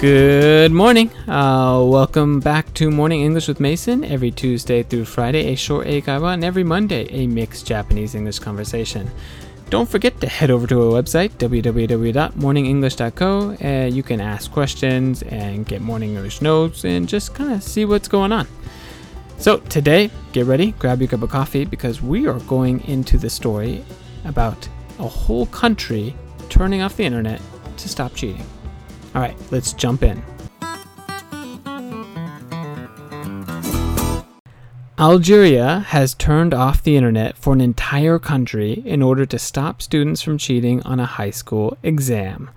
Good morning. Uh, welcome back to Morning English with Mason. Every Tuesday through Friday, a short eikaiwa, and every Monday, a mixed Japanese English conversation. Don't forget to head over to our website, www.morningenglish.co. Uh, you can ask questions and get morning English notes and just kind of see what's going on. So, today, get ready, grab your cup of coffee because we are going into the story about a whole country turning off the internet to stop cheating. All right, let's jump in. Algeria has turned off the internet for an entire country in order to stop students from cheating on a high school exam.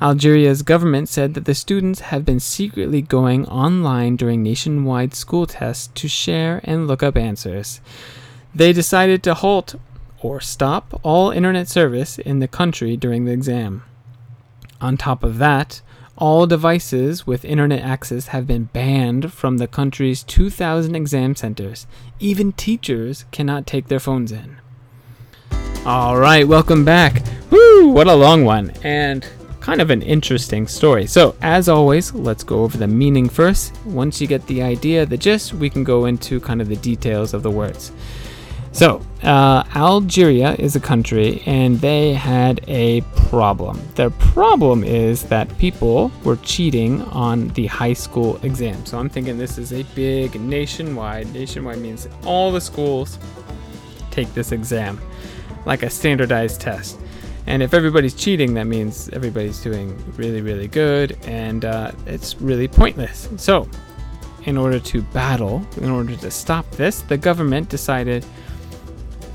Algeria's government said that the students have been secretly going online during nationwide school tests to share and look up answers. They decided to halt or stop all internet service in the country during the exam. On top of that, all devices with internet access have been banned from the country's 2,000 exam centers. Even teachers cannot take their phones in. All right, welcome back. Woo, what a long one and kind of an interesting story. So, as always, let's go over the meaning first. Once you get the idea, the gist, we can go into kind of the details of the words. So, uh, Algeria is a country and they had a problem. Their problem is that people were cheating on the high school exam. So, I'm thinking this is a big nationwide, nationwide means all the schools take this exam like a standardized test. And if everybody's cheating, that means everybody's doing really, really good, and uh, it's really pointless. So, in order to battle, in order to stop this, the government decided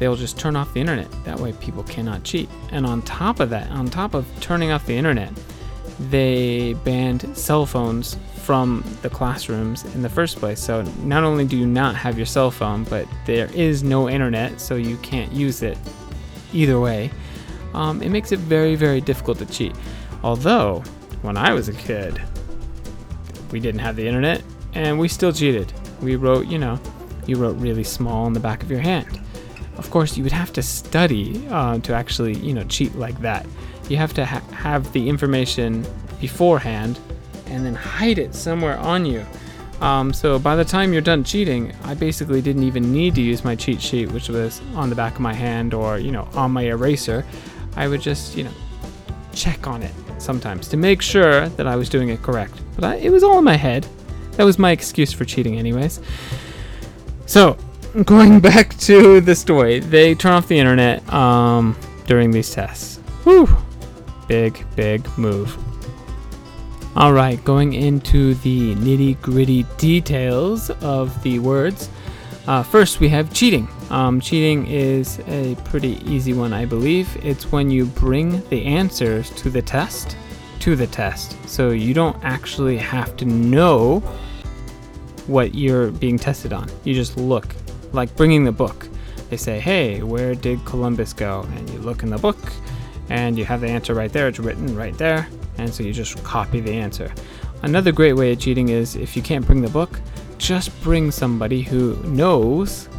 they'll just turn off the internet. That way people cannot cheat. And on top of that, on top of turning off the internet, they banned cell phones from the classrooms in the first place. So not only do you not have your cell phone, but there is no internet, so you can't use it either way. Um, it makes it very, very difficult to cheat. Although, when I was a kid, we didn't have the internet and we still cheated. We wrote, you know, you wrote really small on the back of your hand of course, you would have to study uh, to actually, you know, cheat like that. You have to ha- have the information beforehand and then hide it somewhere on you. Um, so by the time you're done cheating, I basically didn't even need to use my cheat sheet, which was on the back of my hand or, you know, on my eraser. I would just, you know, check on it sometimes to make sure that I was doing it correct. But I, it was all in my head. That was my excuse for cheating, anyways. So, going back to the story, they turn off the internet um, during these tests. Whew. Big, big move. All right, going into the nitty gritty details of the words. Uh, first, we have cheating. Um, cheating is a pretty easy one, I believe. It's when you bring the answers to the test, to the test. So you don't actually have to know what you're being tested on. You just look like bringing the book. They say, hey, where did Columbus go? And you look in the book and you have the answer right there. It's written right there. And so you just copy the answer. Another great way of cheating is if you can't bring the book, just bring somebody who knows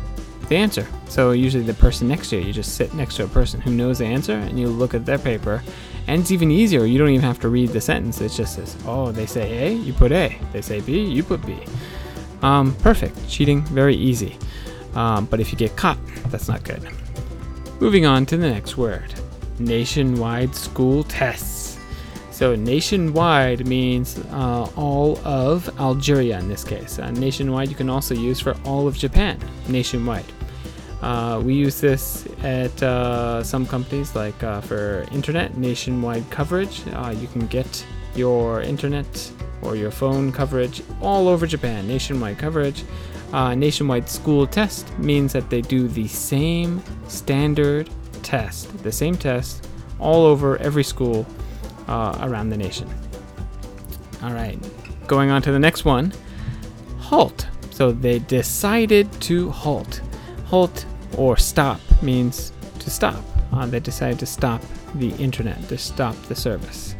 the answer. So usually the person next to you, you just sit next to a person who knows the answer and you look at their paper. And it's even easier. You don't even have to read the sentence. It just says, oh, they say A, you put A. They say B, you put B. Um, perfect. Cheating, very easy. Um, but if you get caught, that's not good. Moving on to the next word nationwide school tests. So, nationwide means uh, all of Algeria in this case. Uh, nationwide, you can also use for all of Japan, nationwide. Uh, we use this at uh, some companies, like uh, for internet, nationwide coverage. Uh, you can get your internet or your phone coverage all over Japan, nationwide coverage uh, nationwide school test means that they do the same standard test, the same test all over every school uh, around the nation. All right, going on to the next one halt. So they decided to halt. Halt or stop means to stop. Uh, they decided to stop the internet, to stop the service.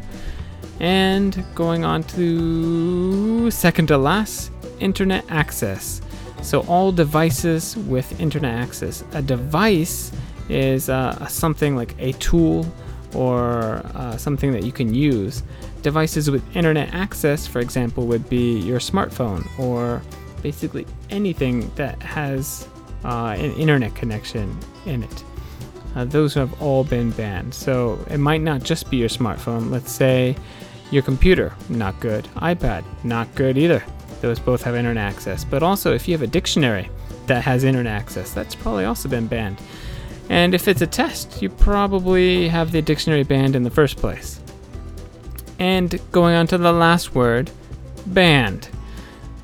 And going on to second to last, internet access. So, all devices with internet access. A device is uh, something like a tool or uh, something that you can use devices with internet access, for example, would be your smartphone or basically anything that has uh, an internet connection in it. Uh, those have all been banned. So it might not just be your smartphone. Let's say your computer, not good. iPad, not good either. Those both have internet access. But also, if you have a dictionary that has internet access, that's probably also been banned. And if it's a test, you probably have the dictionary banned in the first place. And going on to the last word, banned.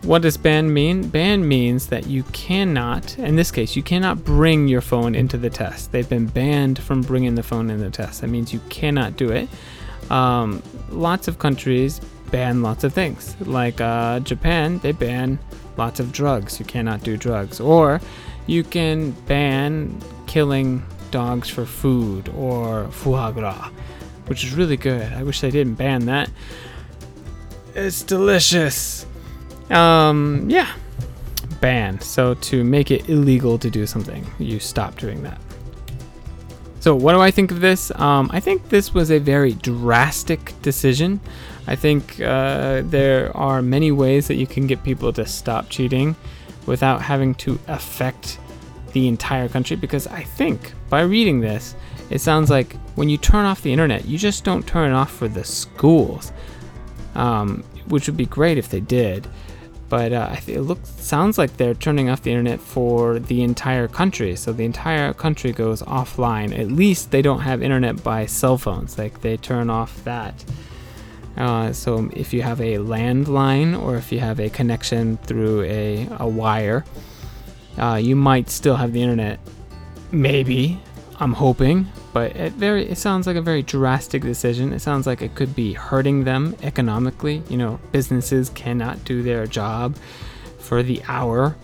What does ban mean? Ban means that you cannot, in this case, you cannot bring your phone into the test. They've been banned from bringing the phone in the test. That means you cannot do it. Um, lots of countries ban lots of things. Like uh, Japan, they ban lots of drugs. You cannot do drugs. Or you can ban killing dogs for food or foie gras, which is really good. I wish they didn't ban that. It's delicious. Um, yeah, ban. So to make it illegal to do something, you stop doing that. So what do I think of this? Um, I think this was a very drastic decision. I think uh, there are many ways that you can get people to stop cheating without having to affect the entire country. Because I think by reading this, it sounds like when you turn off the internet, you just don't turn it off for the schools, um, which would be great if they did but uh, it looks sounds like they're turning off the internet for the entire country. So the entire country goes offline. At least they don't have internet by cell phones. Like they turn off that. Uh, so if you have a landline or if you have a connection through a, a wire, uh, you might still have the internet. Maybe I'm hoping, but it very it sounds like a very drastic decision. It sounds like it could be hurting them economically. You know, businesses cannot do their job for the hour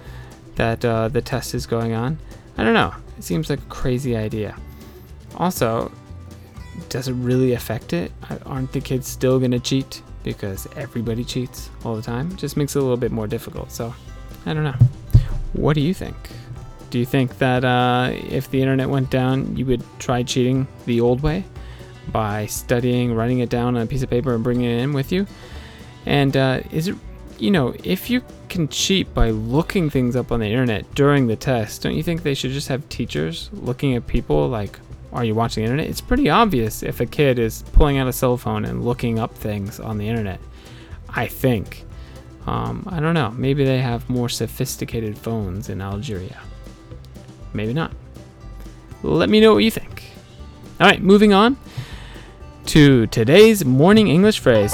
that uh, the test is going on. I don't know. It seems like a crazy idea. Also, does it really affect it? Aren't the kids still gonna cheat because everybody cheats all the time? It just makes it a little bit more difficult. So, I don't know. What do you think? Do you think that uh, if the internet went down, you would try cheating the old way by studying, writing it down on a piece of paper, and bringing it in with you? And uh, is it, you know, if you can cheat by looking things up on the internet during the test, don't you think they should just have teachers looking at people like, are you watching the internet? It's pretty obvious if a kid is pulling out a cell phone and looking up things on the internet. I think. Um, I don't know. Maybe they have more sophisticated phones in Algeria. Maybe not. Let me know what you think. All right, moving on to today's morning English phrase.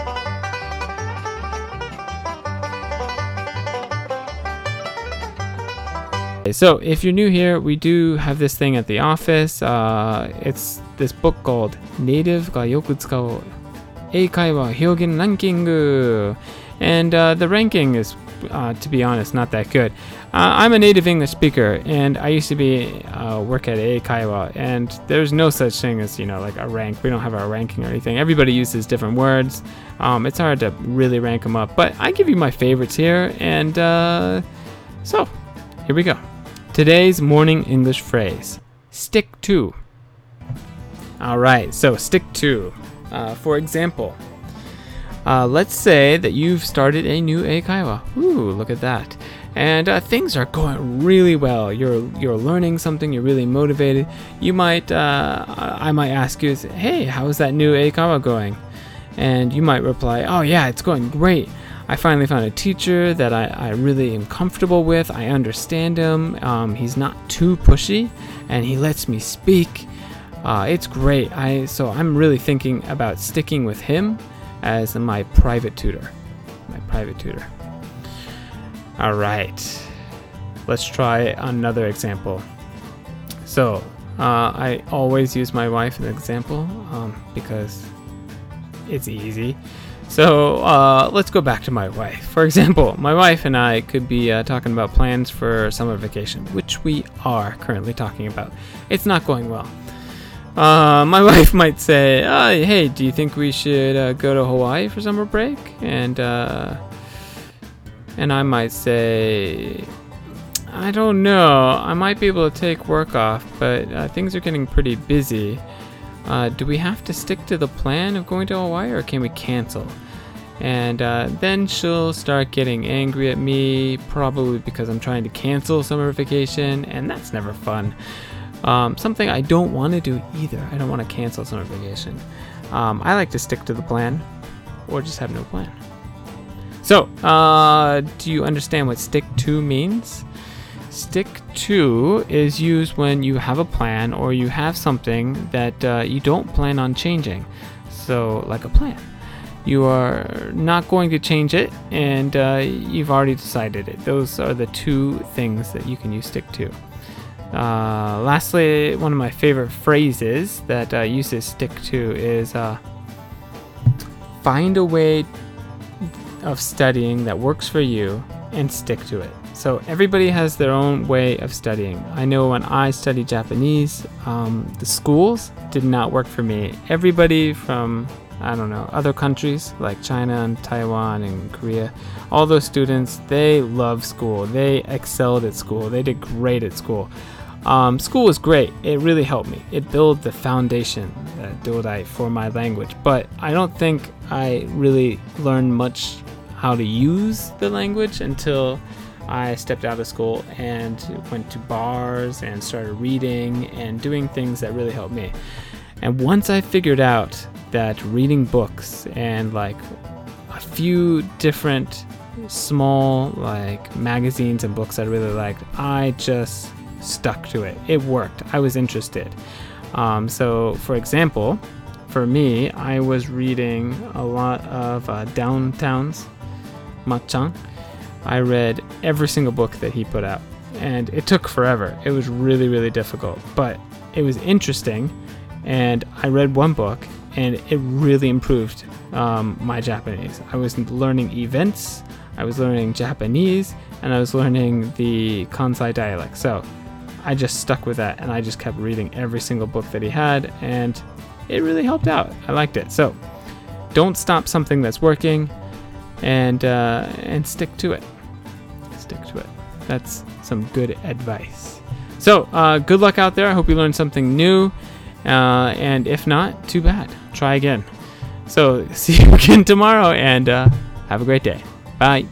So, if you're new here, we do have this thing at the office. Uh, it's this book called Native ga yoku tsukau eikaiwa hyogen ranking. And uh, the ranking is uh, to be honest, not that good. Uh, I'm a native English speaker, and I used to be uh, work at Eikaiwa, and there's no such thing as you know like a rank. We don't have a ranking or anything. Everybody uses different words. Um, it's hard to really rank them up, but I give you my favorites here, and uh, so here we go. Today's morning English phrase: stick to. All right, so stick to. Uh, for example. Uh, let's say that you've started a new eikaiwa. Ooh, look at that. And uh, things are going really well. You're you're learning something. You're really motivated. You might uh, I might ask you, hey, how's that new eikaiwa going? And you might reply, oh yeah, it's going great. I finally found a teacher that I, I really am comfortable with. I understand him. Um, he's not too pushy, and he lets me speak. Uh, it's great. I so I'm really thinking about sticking with him as my private tutor. My private tutor. All right, let's try another example. So, uh, I always use my wife as an example um, because it's easy. So uh, let's go back to my wife. For example, my wife and I could be uh, talking about plans for summer vacation, which we are currently talking about. It's not going well. Uh, my wife might say, oh, "Hey, do you think we should uh, go to Hawaii for summer break?" And uh, and I might say, "I don't know. I might be able to take work off, but uh, things are getting pretty busy. uh, do we have to stick to the plan of going to Hawaii or can we cancel? And uh, then she'll start getting angry at me, probably because I'm trying to cancel summer vacation, and that's never fun. Um, something I don't want to do either. I don't want to cancel summer vacation. Um, I like to stick to the plan or just have no plan. So, uh, do you understand what stick to means? Stick to is used when you have a plan or you have something that uh, you don't plan on changing. So, like a plan. You are not going to change it and uh, you've already decided it. Those are the two things that you can use stick to. Uh, lastly, one of my favorite phrases that uh, uses stick to is uh, find a way of studying that works for you and stick to it. So everybody has their own way of studying. I know when I studied Japanese, um, the schools did not work for me. Everybody from I don't know other countries like China and Taiwan and Korea, all those students they love school. They excelled at school. They did great at school. Um, school was great. It really helped me. It built the foundation, uh, Dodai, for my language. But I don't think I really learned much how to use the language until I stepped out of school and went to bars and started reading and doing things that really helped me. And once I figured out that reading books and like a few different small like magazines and books I really liked, I just stuck to it. It worked. I was interested. Um, so, for example, for me, I was reading a lot of uh, Downtown's Matchan. I read every single book that he put out, and it took forever. It was really, really difficult, but it was interesting. And I read one book, and it really improved um, my Japanese. I was learning events, I was learning Japanese, and I was learning the Kansai dialect. So I just stuck with that and I just kept reading every single book that he had and it really helped out. I liked it. So don't stop something that's working and uh, and stick to it. Stick to it. That's some good advice. So uh, good luck out there. I hope you learned something new. Uh, and if not, too bad. Try again. So see you again tomorrow and uh, have a great day. Bye.